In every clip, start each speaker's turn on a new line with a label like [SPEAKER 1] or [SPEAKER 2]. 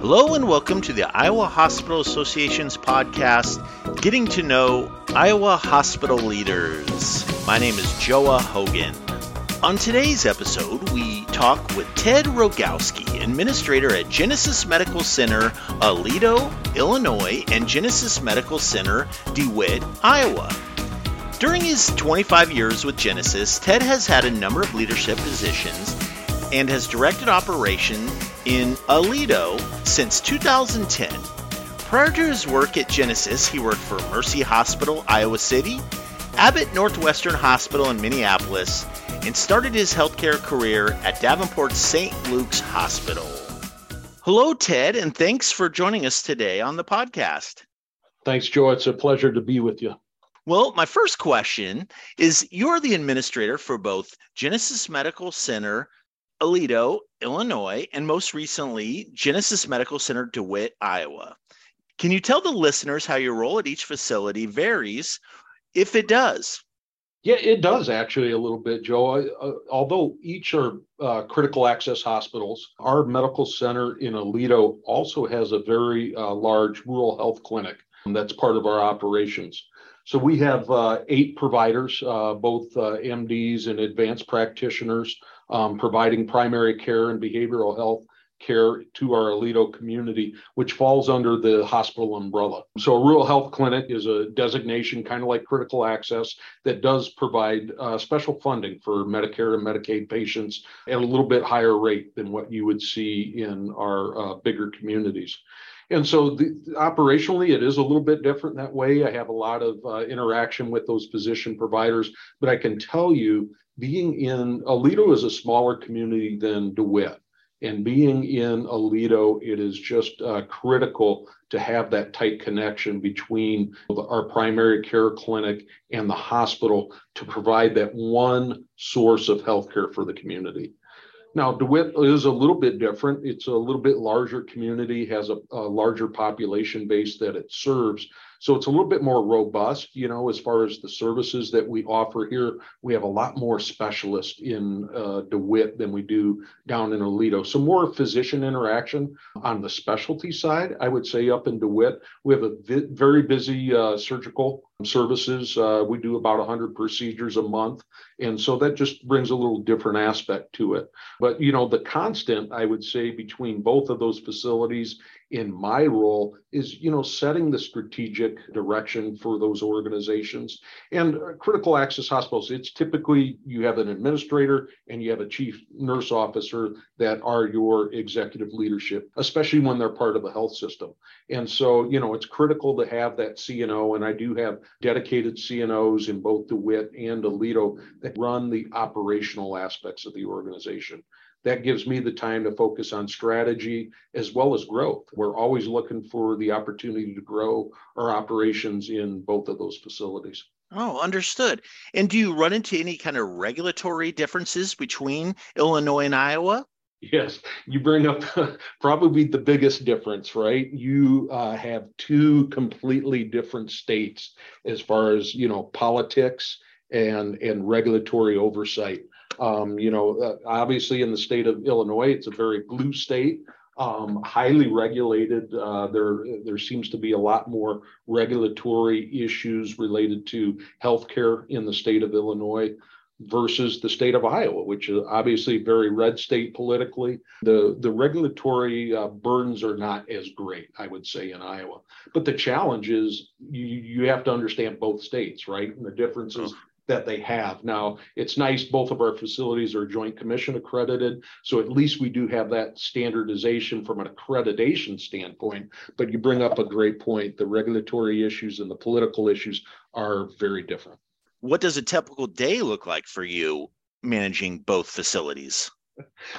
[SPEAKER 1] Hello and welcome to the Iowa Hospital Association's podcast, Getting to Know Iowa Hospital Leaders. My name is Joa Hogan. On today's episode, we talk with Ted Rogalski, administrator at Genesis Medical Center, Aledo, Illinois, and Genesis Medical Center, DeWitt, Iowa. During his 25 years with Genesis, Ted has had a number of leadership positions and has directed operation in Aledo since 2010. Prior to his work at Genesis, he worked for Mercy Hospital, Iowa City, Abbott Northwestern Hospital in Minneapolis, and started his healthcare career at Davenport St. Luke's Hospital. Hello, Ted, and thanks for joining us today on the podcast.
[SPEAKER 2] Thanks, Joe. It's a pleasure to be with you.
[SPEAKER 1] Well, my first question is You're the administrator for both Genesis Medical Center Aledo, Illinois, and most recently, Genesis Medical Center, DeWitt, Iowa. Can you tell the listeners how your role at each facility varies, if it does?
[SPEAKER 2] Yeah, it does actually a little bit, Joe. Uh, although each are uh, critical access hospitals, our medical center in Aledo also has a very uh, large rural health clinic that's part of our operations. So we have uh, eight providers, uh, both uh, MDs and advanced practitioners um, providing primary care and behavioral health care to our Aledo community, which falls under the hospital umbrella. So, a rural health clinic is a designation, kind of like critical access, that does provide uh, special funding for Medicare and Medicaid patients at a little bit higher rate than what you would see in our uh, bigger communities. And so, the, operationally, it is a little bit different that way. I have a lot of uh, interaction with those physician providers, but I can tell you being in Aledo is a smaller community than DeWitt. And being in Aledo, it is just uh, critical to have that tight connection between our primary care clinic and the hospital to provide that one source of healthcare for the community. Now, DeWitt is a little bit different. It's a little bit larger community, has a, a, larger population base that it serves. So it's a little bit more robust, you know, as far as the services that we offer here. We have a lot more specialists in uh, DeWitt than we do down in Aledo. So more physician interaction on the specialty side, I would say up in DeWitt. We have a vi- very busy uh, surgical services. Uh, we do about 100 procedures a month. And so that just brings a little different aspect to it. But, you know, the constant, I would say, between both of those facilities in my role is you know setting the strategic direction for those organizations and uh, critical access hospitals it's typically you have an administrator and you have a chief nurse officer that are your executive leadership especially when they're part of a health system and so you know it's critical to have that cno and i do have dedicated cnos in both dewitt and aledo that run the operational aspects of the organization that gives me the time to focus on strategy as well as growth. We're always looking for the opportunity to grow our operations in both of those facilities.
[SPEAKER 1] Oh, understood. And do you run into any kind of regulatory differences between Illinois and Iowa?
[SPEAKER 2] Yes, you bring up probably the biggest difference, right? You uh, have two completely different states as far as you know politics and and regulatory oversight. Um, you know, uh, obviously in the state of Illinois, it's a very blue state, um, highly regulated. Uh, there, there seems to be a lot more regulatory issues related to healthcare in the state of Illinois versus the state of Iowa, which is obviously very red state politically. The the regulatory uh, burdens are not as great, I would say, in Iowa. But the challenge is you you have to understand both states, right, and the differences that they have. Now, it's nice both of our facilities are joint commission accredited, so at least we do have that standardization from an accreditation standpoint. But you bring up a great point. The regulatory issues and the political issues are very different.
[SPEAKER 1] What does a typical day look like for you managing both facilities?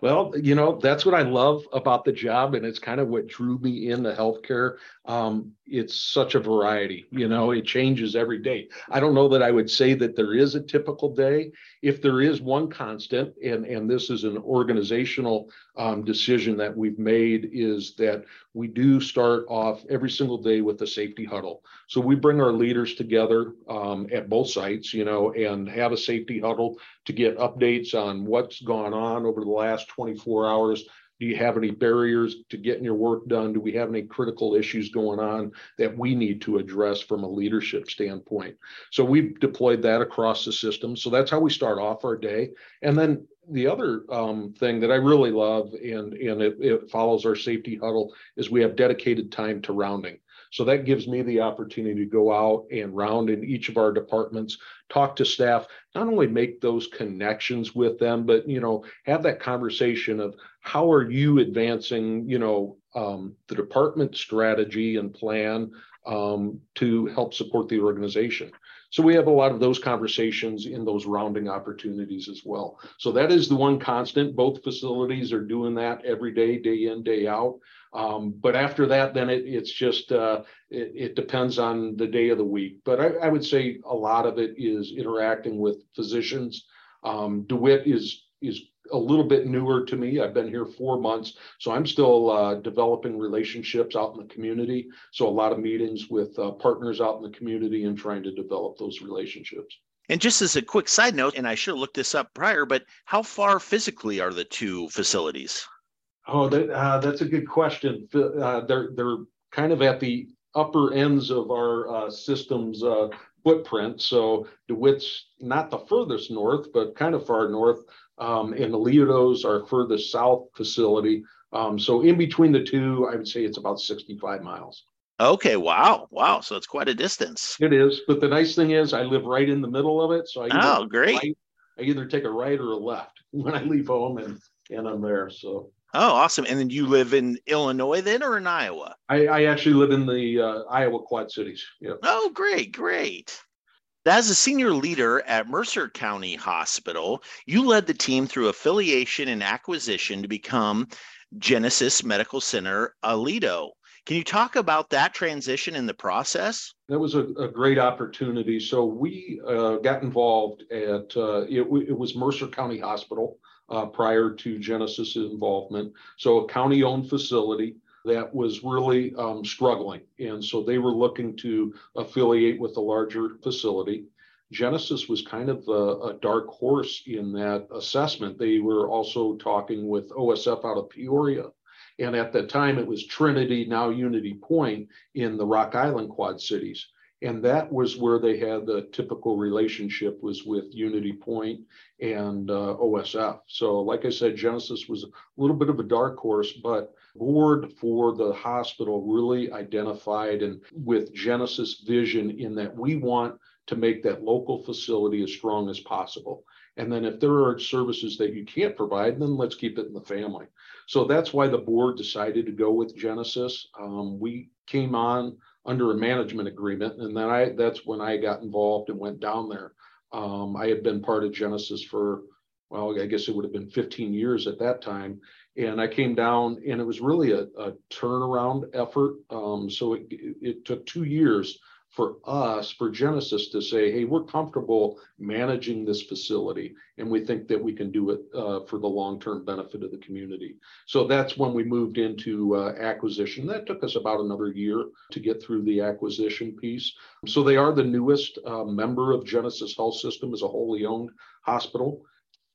[SPEAKER 2] Well, you know, that's what I love about the job. And it's kind of what drew me in the healthcare. Um, it's such a variety, you know, it changes every day. I don't know that I would say that there is a typical day. If there is one constant, and, and this is an organizational um, decision that we've made, is that we do start off every single day with a safety huddle. So we bring our leaders together um, at both sites, you know, and have a safety huddle to get updates on what's gone on over the last 24 hours Do you have any barriers to getting your work done? Do we have any critical issues going on that we need to address from a leadership standpoint? So we've deployed that across the system. So that's how we start off our day. And then the other um, thing that I really love, and and it, it follows our safety huddle, is we have dedicated time to rounding. So that gives me the opportunity to go out and round in each of our departments, talk to staff, not only make those connections with them, but you know, have that conversation of how are you advancing, you know, um, the department strategy and plan um, to help support the organization. So we have a lot of those conversations in those rounding opportunities as well. So that is the one constant. Both facilities are doing that every day, day in, day out. Um, but after that, then it, it's just uh, it, it, depends on the day of the week. But I, I, would say a lot of it is interacting with physicians. Um, DeWitt is is a little bit newer to me. I've been here four months, so I'm still uh, developing relationships out in the community. So a lot of meetings with uh, partners out in the community and trying to develop those relationships.
[SPEAKER 1] And just as a quick side note, and I should have looked this up prior, but how far physically are the two facilities?
[SPEAKER 2] Oh, that, uh, that's a good question. Uh, they're they're kind of at the upper ends of our uh, system's uh, footprint. So DeWitt's not the furthest north, but kind of far north. Um, and Aledo's our furthest south facility. Um, so in between the two, I would say it's about 65 miles.
[SPEAKER 1] Okay, wow, wow. So it's quite a distance.
[SPEAKER 2] It is, but the nice thing is, I live right in the middle of it. So I
[SPEAKER 1] oh, great.
[SPEAKER 2] Right, I either take a right or a left when I leave home, and and I'm there. So
[SPEAKER 1] Oh, awesome. And then you live in Illinois then or in Iowa?
[SPEAKER 2] I, I actually live in the uh, Iowa Quad Cities. Yeah.
[SPEAKER 1] Oh, great, great. As a senior leader at Mercer County Hospital, you led the team through affiliation and acquisition to become Genesis Medical Center Aledo. Can you talk about that transition in the process?
[SPEAKER 2] That was a, a great opportunity. So we uh, got involved at uh, it, it was Mercer County Hospital uh, prior to Genesis involvement. So a county owned facility that was really um, struggling. And so they were looking to affiliate with a larger facility. Genesis was kind of a, a, dark horse in that assessment. They were also talking with OSF out of Peoria. And at that time, it was Trinity, now Unity Point in the Rock Island Quad Cities and that was where they had the typical relationship was with unity point and uh, osf so like i said genesis was a little bit of a dark horse but board for the hospital really identified and with genesis vision in that we want to make that local facility as strong as possible and then if there are services that you can't provide then let's keep it in the family so that's why the board decided to go with genesis um, we came on under a management agreement. And then I that's when I got involved and went down there. Um, I had been part of Genesis for well, I guess it would have been 15 years at that time. And I came down, and it was really a, a turnaround effort. Um, so it, it took two years for us, for Genesis to say, hey, we're comfortable managing this facility and we think that we can do it uh, for the long-term benefit of the community. So that's when we moved into uh, acquisition. That took us about another year to get through the acquisition piece. So they are the newest uh, member of Genesis Health System as a wholly owned hospital.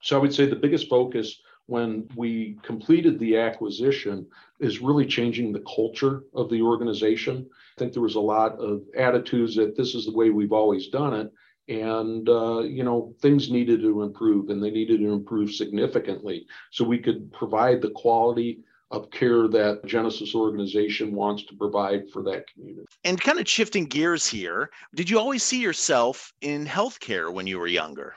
[SPEAKER 2] So I would say the biggest focus when we completed the acquisition is really changing the culture of the organization. I think there was a lot of attitudes that this is the way we've always done it. And, uh, you know, things needed to improve and they needed to improve significantly so we could provide the quality of care that Genesis organization wants to provide for that community.
[SPEAKER 1] And kind of shifting gears here, did you always see yourself in healthcare when you were younger?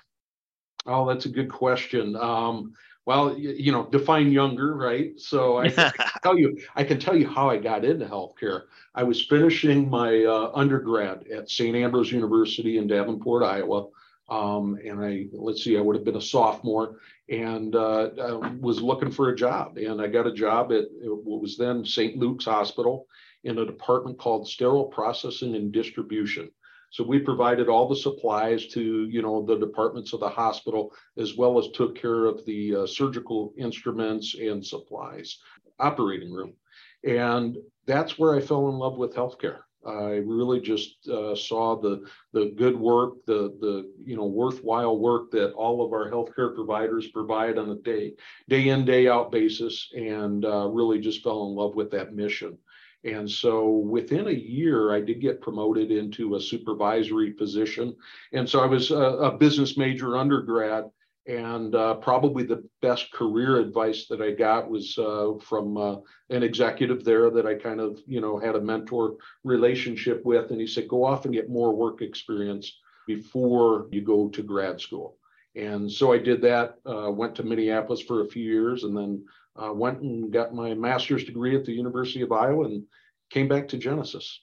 [SPEAKER 2] Oh, that's a good question. Um, well, you, you, know, define younger, right? So I can tell you, I can tell you how I got into healthcare. I was finishing my uh, undergrad at St. Ambrose University in Davenport, Iowa. Um, and I, let's see, I would have been a sophomore and uh, I was looking for a job. And I got a job at what was then St. Luke's Hospital in a department called Sterile Processing and Distribution. So we provided all the supplies to, you know, the departments of the hospital, as well as took care of the uh, surgical instruments and supplies, operating room. And that's where I fell in love with healthcare. I really just uh, saw the the good work, the the you know worthwhile work that all of our healthcare providers provide on a day day in day out basis, and uh, really just fell in love with that mission. And so within a year, I did get promoted into a supervisory position. And so I was a, a business major undergrad and uh, probably the best career advice that I got was uh, from uh, an executive there that I kind of, you know, had a mentor relationship with. And he said, go off and get more work experience before you go to grad school. And so I did that, uh, went to Minneapolis for a few years, and then uh, went and got my master's degree at the University of Iowa and came back to Genesis.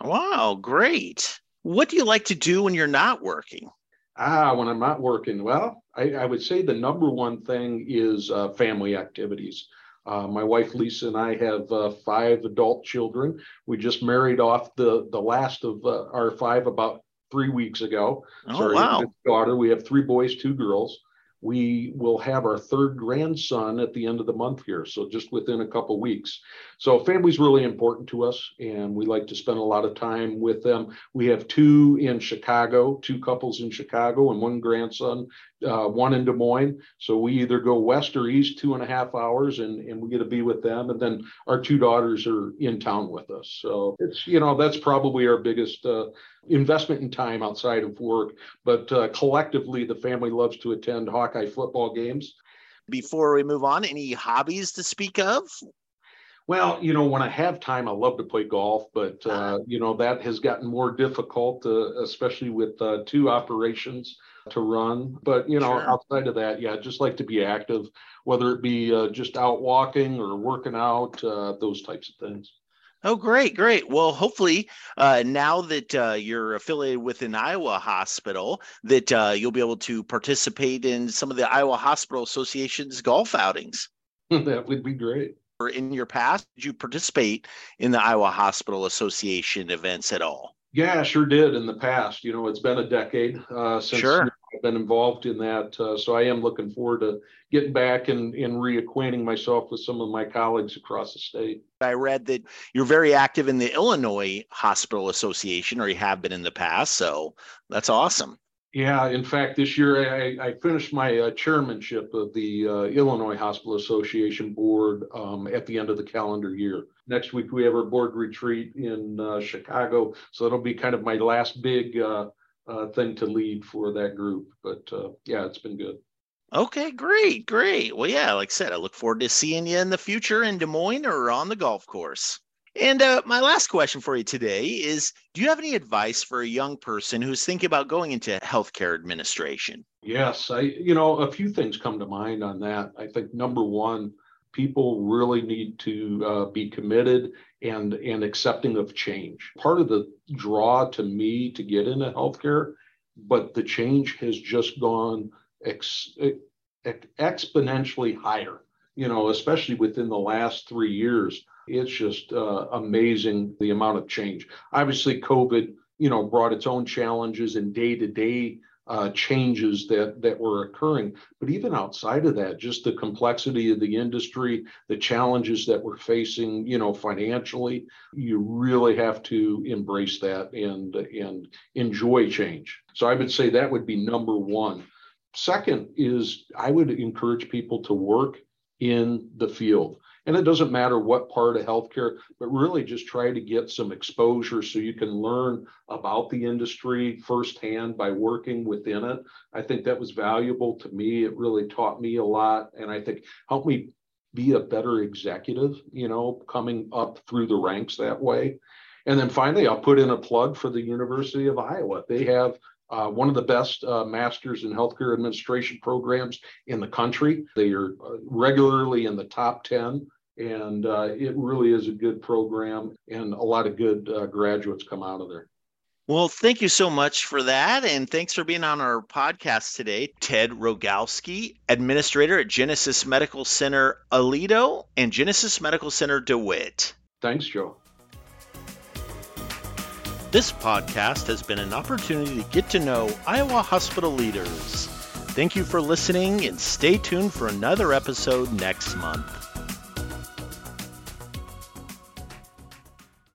[SPEAKER 1] Wow, great. What do you like to do when you're not working?
[SPEAKER 2] Ah, when I'm not working, well, I, I would say the number one thing is uh, family activities. Uh, my wife Lisa and I have uh, five adult children. We just married off the the last of uh, our five about three weeks ago.
[SPEAKER 1] Oh, so wow!
[SPEAKER 2] Daughter, we have three boys, two girls we will have our third grandson at the end of the month here. So just within a couple weeks. So family's really important to us and we like to spend a lot of time with them. We have two in Chicago, two couples in Chicago and one grandson, uh, one in Des Moines. So we either go west or east two and a half hours and, and we get to be with them. And then our two daughters are in town with us. So it's, you know, that's probably our biggest uh, investment in time outside of work. But uh, collectively, the family loves to attend Hawkeye football games.
[SPEAKER 1] Before we move on, any hobbies to speak of?
[SPEAKER 2] Well, you know, when I have time, I love to play golf, but uh, you know that has gotten more difficult, uh, especially with uh, two operations to run. But you know, sure. outside of that, yeah, I just like to be active, whether it be uh, just out walking or working out, uh, those types of things.
[SPEAKER 1] Oh, great, great. Well, hopefully, uh, now that uh, you're affiliated with an Iowa hospital, that uh, you'll be able to participate in some of the Iowa Hospital Association's golf outings.
[SPEAKER 2] that would be great.
[SPEAKER 1] Or in your past, did you participate in the Iowa Hospital Association events at all?
[SPEAKER 2] Yeah, I sure did in the past. You know, it's been a decade uh, since
[SPEAKER 1] sure.
[SPEAKER 2] I've been involved in that. Uh, so I am looking forward to getting back and, and reacquainting myself with some of my colleagues across the state.
[SPEAKER 1] I read that you're very active in the Illinois Hospital Association, or you have been in the past. So that's awesome.
[SPEAKER 2] Yeah, in fact, this year I, I finished my uh, chairmanship of the uh, Illinois Hospital Association board um, at the end of the calendar year. Next week we have our board retreat in uh, Chicago, so it'll be kind of my last big uh, uh, thing to lead for that group. But uh, yeah, it's been good.
[SPEAKER 1] Okay, great, great. Well, yeah, like I said, I look forward to seeing you in the future in Des Moines or on the golf course. And uh, my last question for you today is Do you have any advice for a young person who's thinking about going into healthcare administration?
[SPEAKER 2] Yes, I, you know, a few things come to mind on that. I think number one, people really need to uh, be committed and and accepting of change. Part of the draw to me to get into healthcare, but the change has just gone ex, ex, exponentially higher. You know, especially within the last three years it's just uh, amazing the amount of change. Obviously, COVID, you know, brought its own challenges and day-to-day uh, changes that that were occurring. But even outside of that, just the complexity of the industry, the challenges that we're facing, you know, financially, you really have to embrace that and and enjoy change. So I would say that would be number one. Second is I would encourage people to work in the field. And it doesn't matter what part of healthcare, but really just try to get some exposure so you can learn about the industry firsthand by working within it. I think that was valuable to me. It really taught me a lot. And I think helped me be a better executive, you know, coming up through the ranks that way. And then finally, I'll put in a plug for the University of Iowa. They have uh, one of the best uh, masters in healthcare administration programs in the country. They are uh, regularly in the top 10 and uh, it really is a good program and a lot of good uh, graduates come out of there
[SPEAKER 1] well, thank you so much for that. And thanks for being on our podcast today. Ted Rogalski, administrator at Genesis Medical Center Aledo and Genesis Medical Center DeWitt.
[SPEAKER 2] Thanks, Joe.
[SPEAKER 1] This podcast has been an opportunity to get to know Iowa hospital leaders. Thank you for listening and stay tuned for another episode next month.